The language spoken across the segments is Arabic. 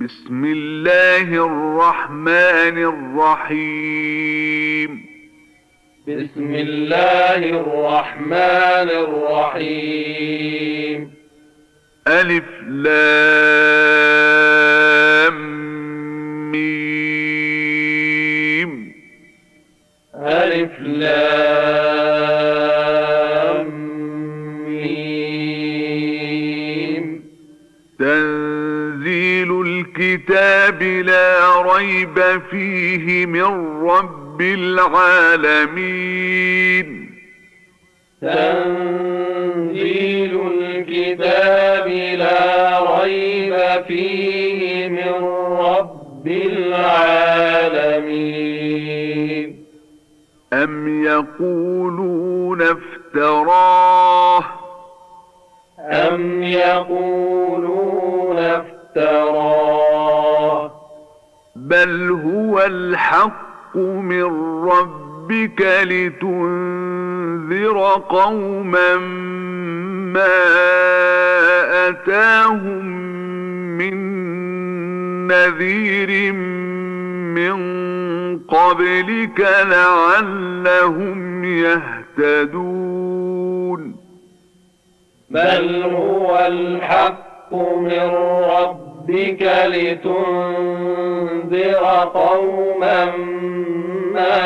بسم الله الرحمن الرحيم. بسم الله الرحمن الرحيم. ألف لام ميم. ألف لام الكتاب لا ريب فيه من رب العالمين. تنزيل الكتاب لا ريب فيه من رب العالمين. أم يقولون افتراه؟ أم يقولون افتراه؟ بل هو الحق من ربك لتنذر قوما ما أتاهم من نذير من قبلك لعلهم يهتدون بل هو الحق من ربك لتنذر قوما ما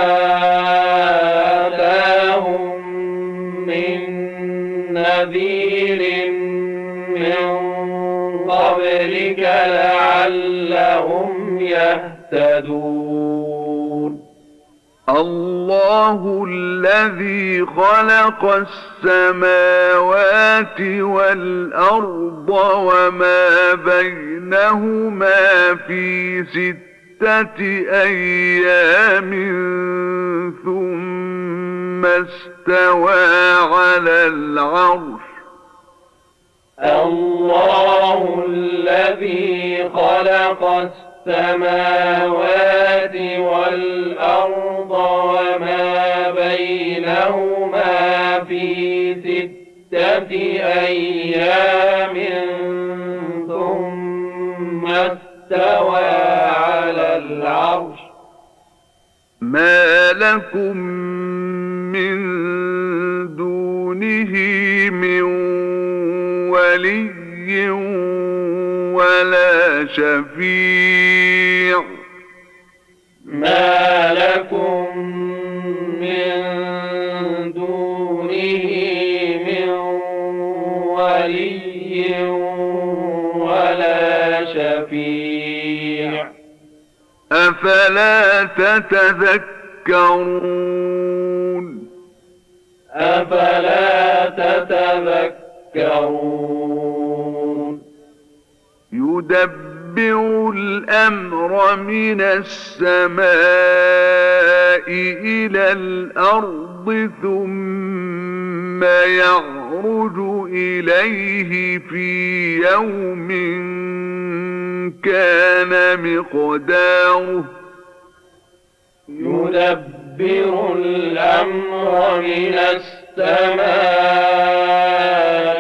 آتاهم من نذير من قبلك لعلهم يهتدون. الله الذي خلق السماوات والأرض وما بينهما في ستة أيام ثم استوى على العرش الله الذي خلق السماوات والأرض وما بينهما في ستة أيام استوى على العرش. ما لكم من دونه من ولي ولا شفيع. ما لكم أفلا تتذكرون؟ أفلا تتذكرون؟ يدبر الأمر من السماء إلى الأرض ثم يعرج إليه في يوم كان مقداره. يدبر الأمر من السماء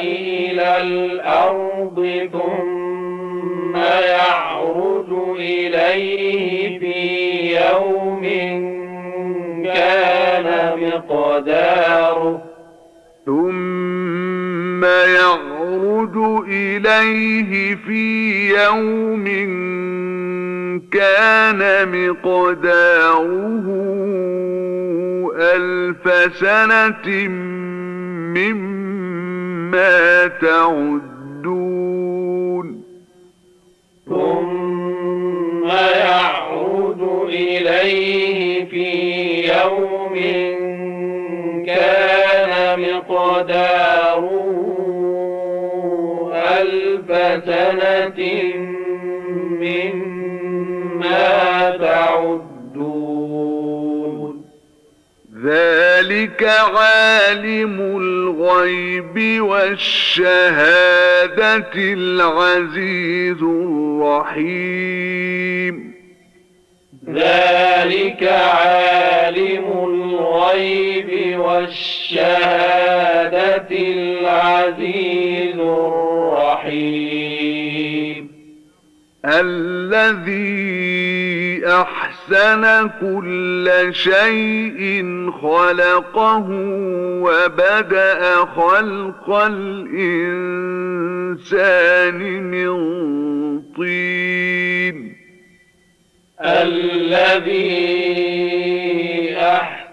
إلى الأرض ثم يعرج إليه في يوم كان مقداره. ثم يعرج إليه في يوم كان مقداره ألف سنة مما تعدون ثم يعرج إليه في يوم كان مقداره سنة مما تعدون. ذلك عالم الغيب والشهادة العزيز الرحيم. ذلك عالم الغيب والشهادة العزيز الرحيم. الذي أحسن كل شيء خلقه وبدأ خلق الإنسان من طين. الذي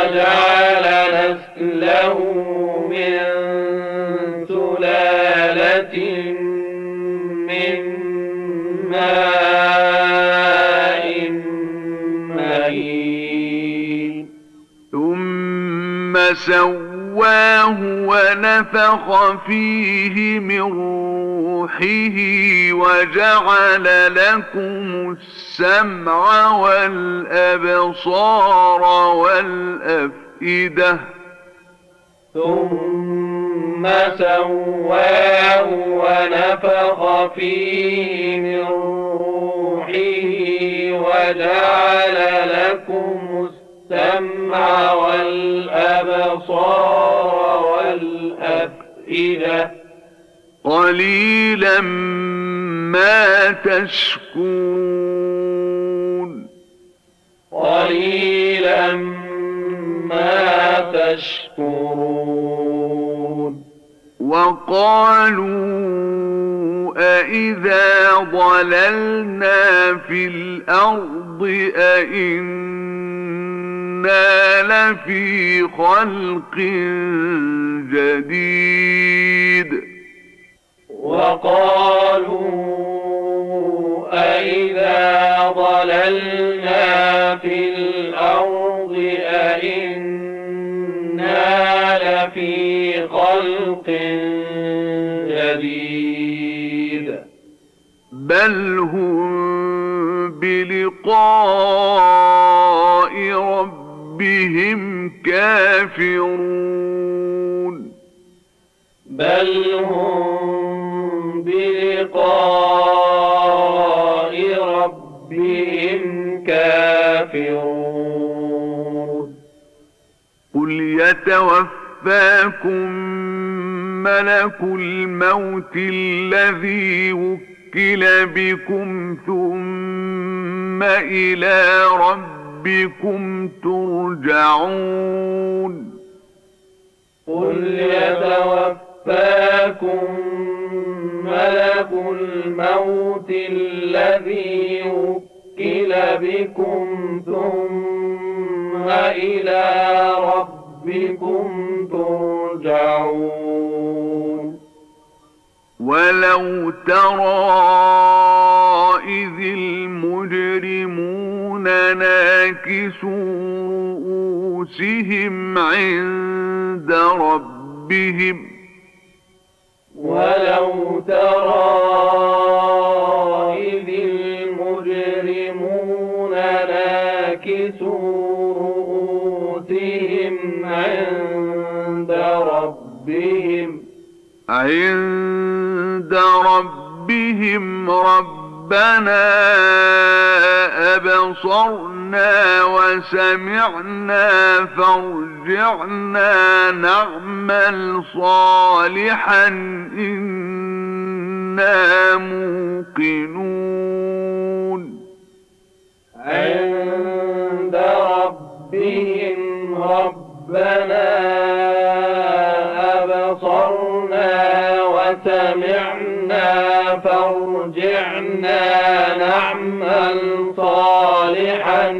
ثم جعل نسله من سلالة من ماء مهين. ثم سواه ونفخ فيه من روحه وجعل لكم السمع والأبصار والأفئدة ثم سواه ونفخ فيه من روحه وجعل لكم السمع والأبصار والأفئدة. قليلا ما تشكون قليلا ما تشكرون. وقالوا أإذا ضللنا في الأرض أإنا لفي خلق جديد يتوفاكم ملك الموت الذي وكل بكم ثم إلى ربكم ترجعون قل يتوفاكم ملك الموت الذي وكل بكم ثم إلى ربكم ترجعون ولو ترى إذ المجرمون ناكسوا رؤوسهم عند ربهم ولو ترى ربنا أبصرنا وسمعنا فارجعنا نعمل صالحا إنا موقنون. عند ربهم ربنا فارجعنا نعمل صالحا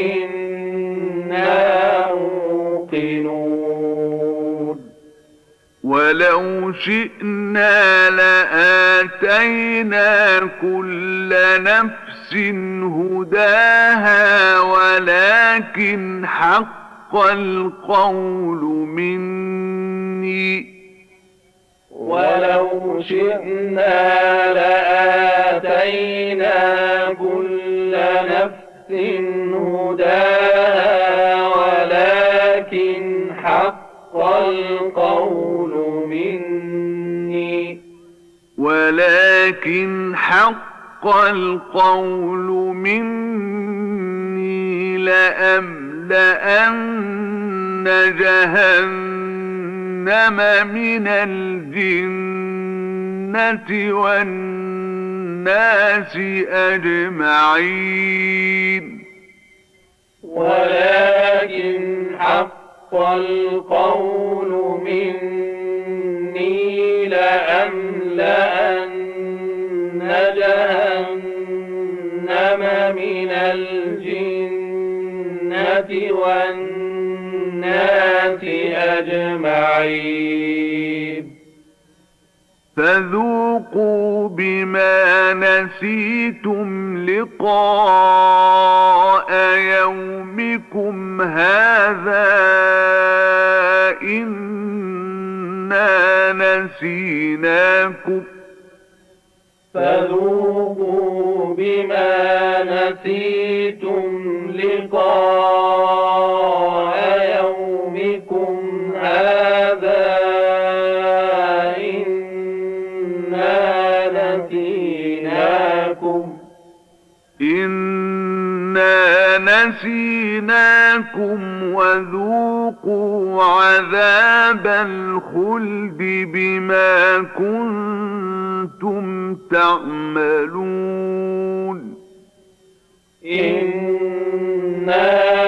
إنا موقنون. ولو شئنا لآتينا كل نفس هداها ولكن حق القول مني. ولو شئنا لآتينا كل نفس هداها ولكن حق القول مني. ولكن حق القول مني لأملأن جهنم من الجنة والناس أجمعين. ولكن حق القول مني لأملأن جهنم من الجنة والناس أجمعين. فذوقوا بما نسيتم لقاء يومكم هذا إنا نسيناكم. فذوقوا بما نسيتم لقاء نسيناكم وذوقوا عذاب الخلد بما كنتم تعملون إنا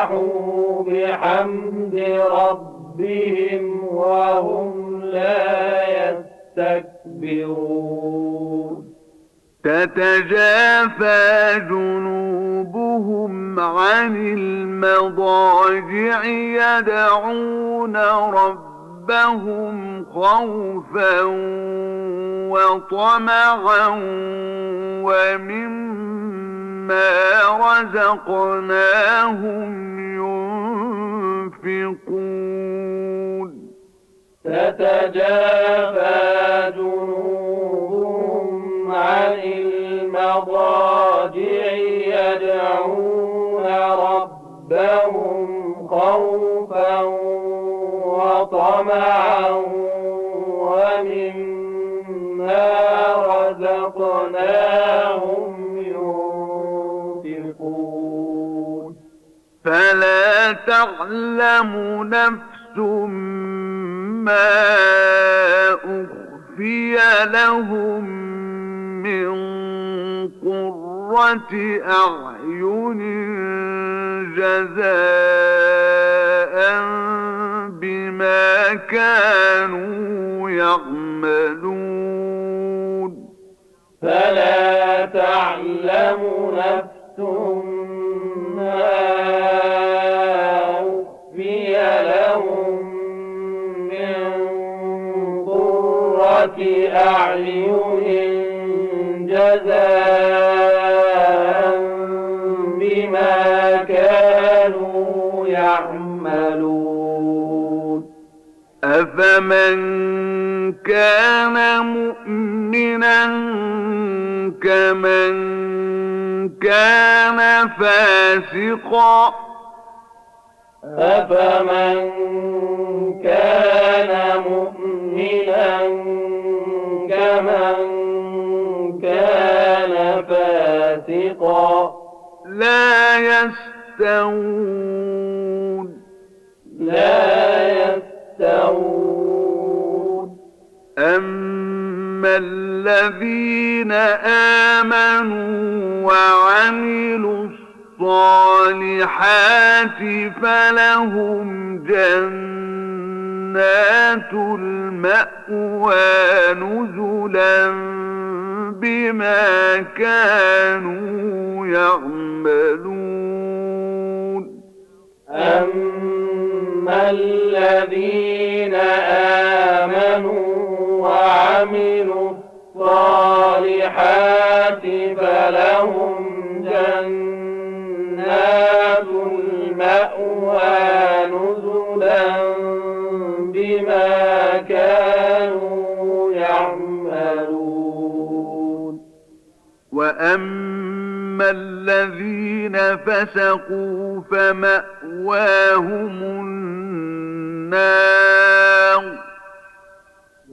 وسبحوا بحمد ربهم وهم لا يستكبرون. تتجافى جنوبهم عن المضاجع يدعون ربهم خوفا وطمعا ومما رزقناهم ينفقون. تتجافى جنوبهم عن المضاجع يدعون ربهم خوفا وطمعا ومما رزقناهم تعلم نفس ما أخفي لهم من قرة أعين جزاء بما كانوا يعملون. فلا تعلم نفس أفمن كان مؤمنا كمن كان فاسقا أفمن كان مؤمنا كمن كان فاسقا لا يستوون لا الذين آمنوا وعملوا الصالحات فلهم جنات المأوى نزلا بما كانوا يعملون. أما الذين آمنوا وعملوا الصالحات فلهم جنات المأوى نزلا بما كانوا يعملون. وأما الذين فسقوا فمأواهم النار.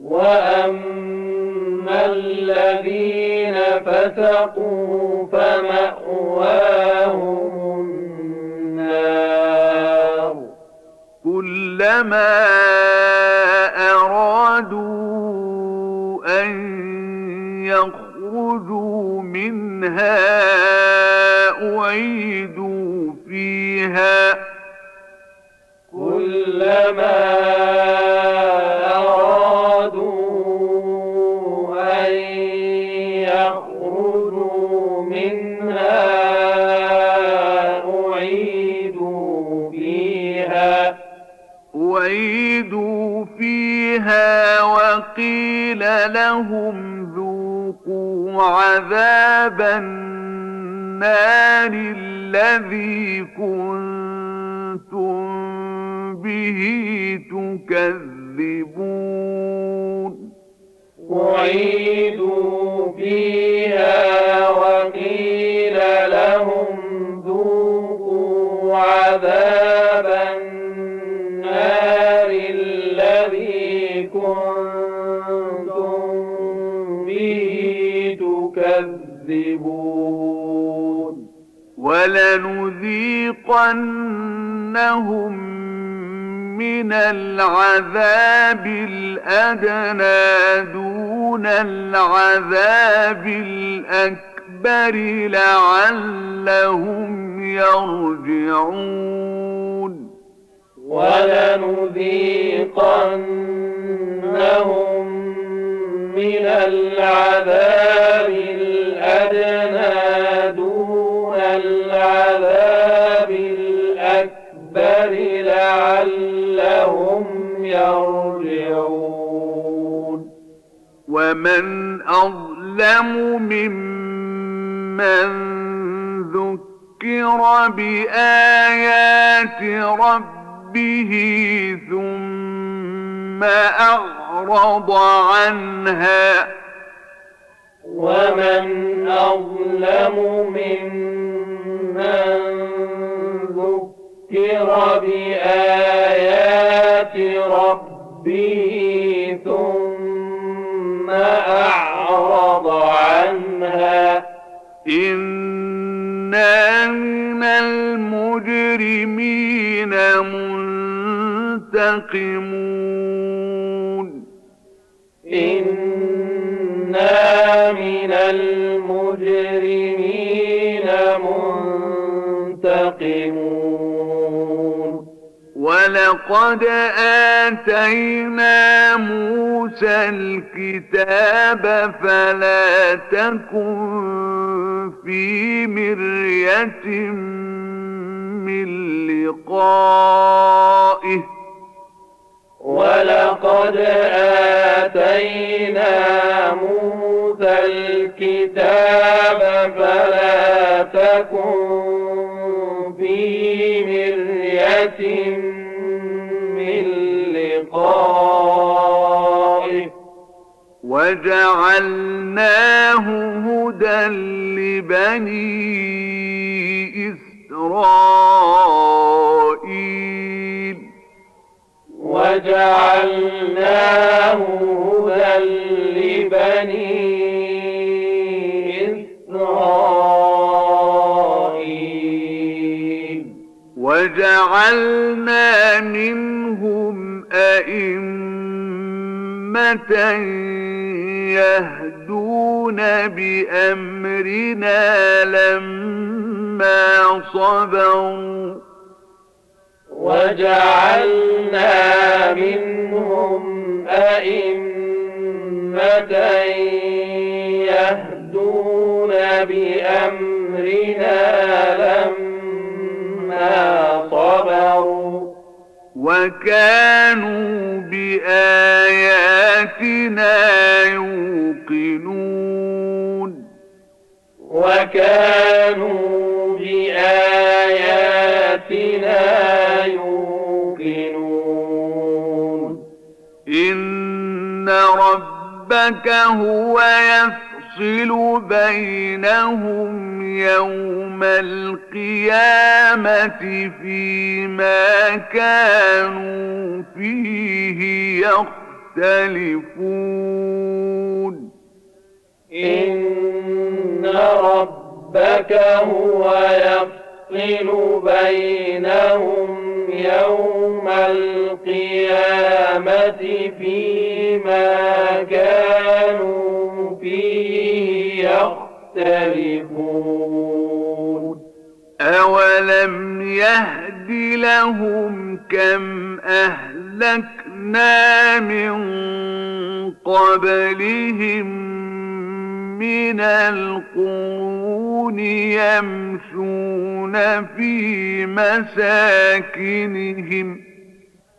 وأما الذين فسقوا فمأواهم النار كلما أرادوا أن يخرجوا منها أعيدوا فيها كلما وقيل لهم ذوقوا عذاب النار الذي كنتم به تكذبون. أعيدوا فيها تكذبون ولنذيقنهم من العذاب الأدنى دون العذاب الأكبر لعلهم يرجعون. ولنذيقنهم من العذاب الأدنى دون العذاب الأكبر لعلهم يرجعون. ومن أظلم ممن ذكر بآيات ربه ثم أعرض عنها. ومن أظلم ممن ذكر بآيات ربه ثم أعرض عنها. إنا من المجرمين منتقمون. منتقمون ولقد آتينا موسى الكتاب فلا تكن في مرية من لقائه. ولقد آتينا موسى الكتاب فلا تكن في مرية من لقائه. وجعلناه هدى لبني إسرائيل. وجعلناه هدى لبني وجعلنا منهم أئمة يهدون بأمرنا لما صبروا. وجعلنا منهم أئمة يهدون بأمرنا لما وكانوا بآياتنا يوقنون. وكانوا بآياتنا يوقنون. إن ربك هو يفصل بينهم يوم القيامة فيما كانوا فيه يختلفون. إن ربك هو يفصل بينهم يوم القيامة فيما كانوا فيه يختلفون. أولم يهد لهم كم أهلكنا من قبلهم من القرون يمشون في مساكنهم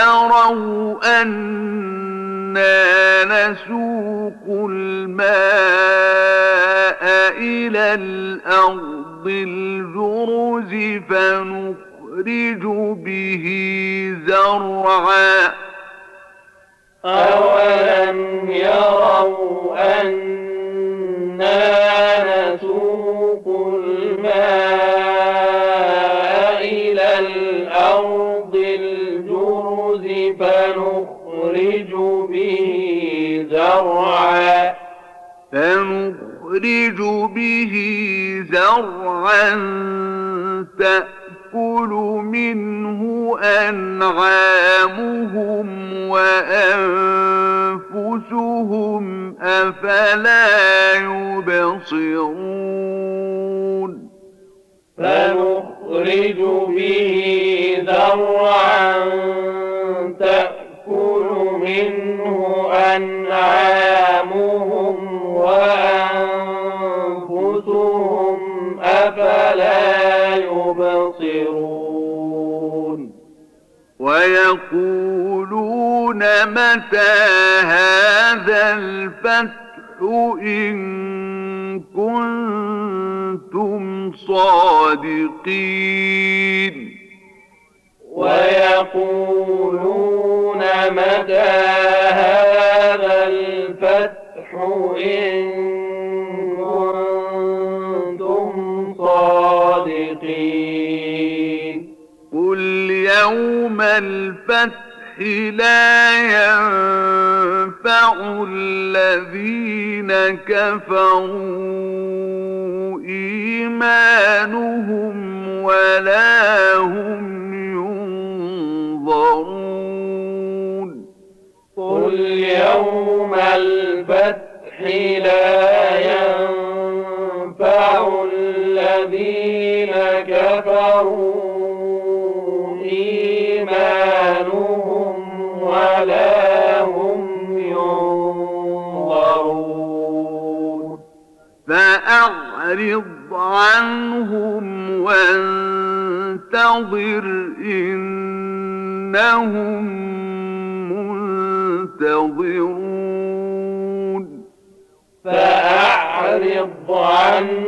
يروا أنا نسوق الماء إلى الأرض الجرز فنخرج به زرعا أولم يروا أنا نسوق الماء إلى الأرض فنخرج به زرعا. فنخرج به زرعا تأكل منه أنعامهم وأنفسهم أفلا يبصرون. فنخرج به زرعا تأكل منه أنعامهم وأنفسهم أفلا يبصرون ويقولون متى هذا الفتح إن كنتم صادقين ويقولون متى هذا الفتح إن كنتم صادقين؟ قل يوم الفتح لا ينفع الذين كفروا إيمانهم ولا هم ينظرون قل يوم الفتح لا ينفع الذين كفروا إيمانهم ولا هم ينظرون. فأعرض عنهم وانتظر إنهم منتظرون. فأعرض عنهم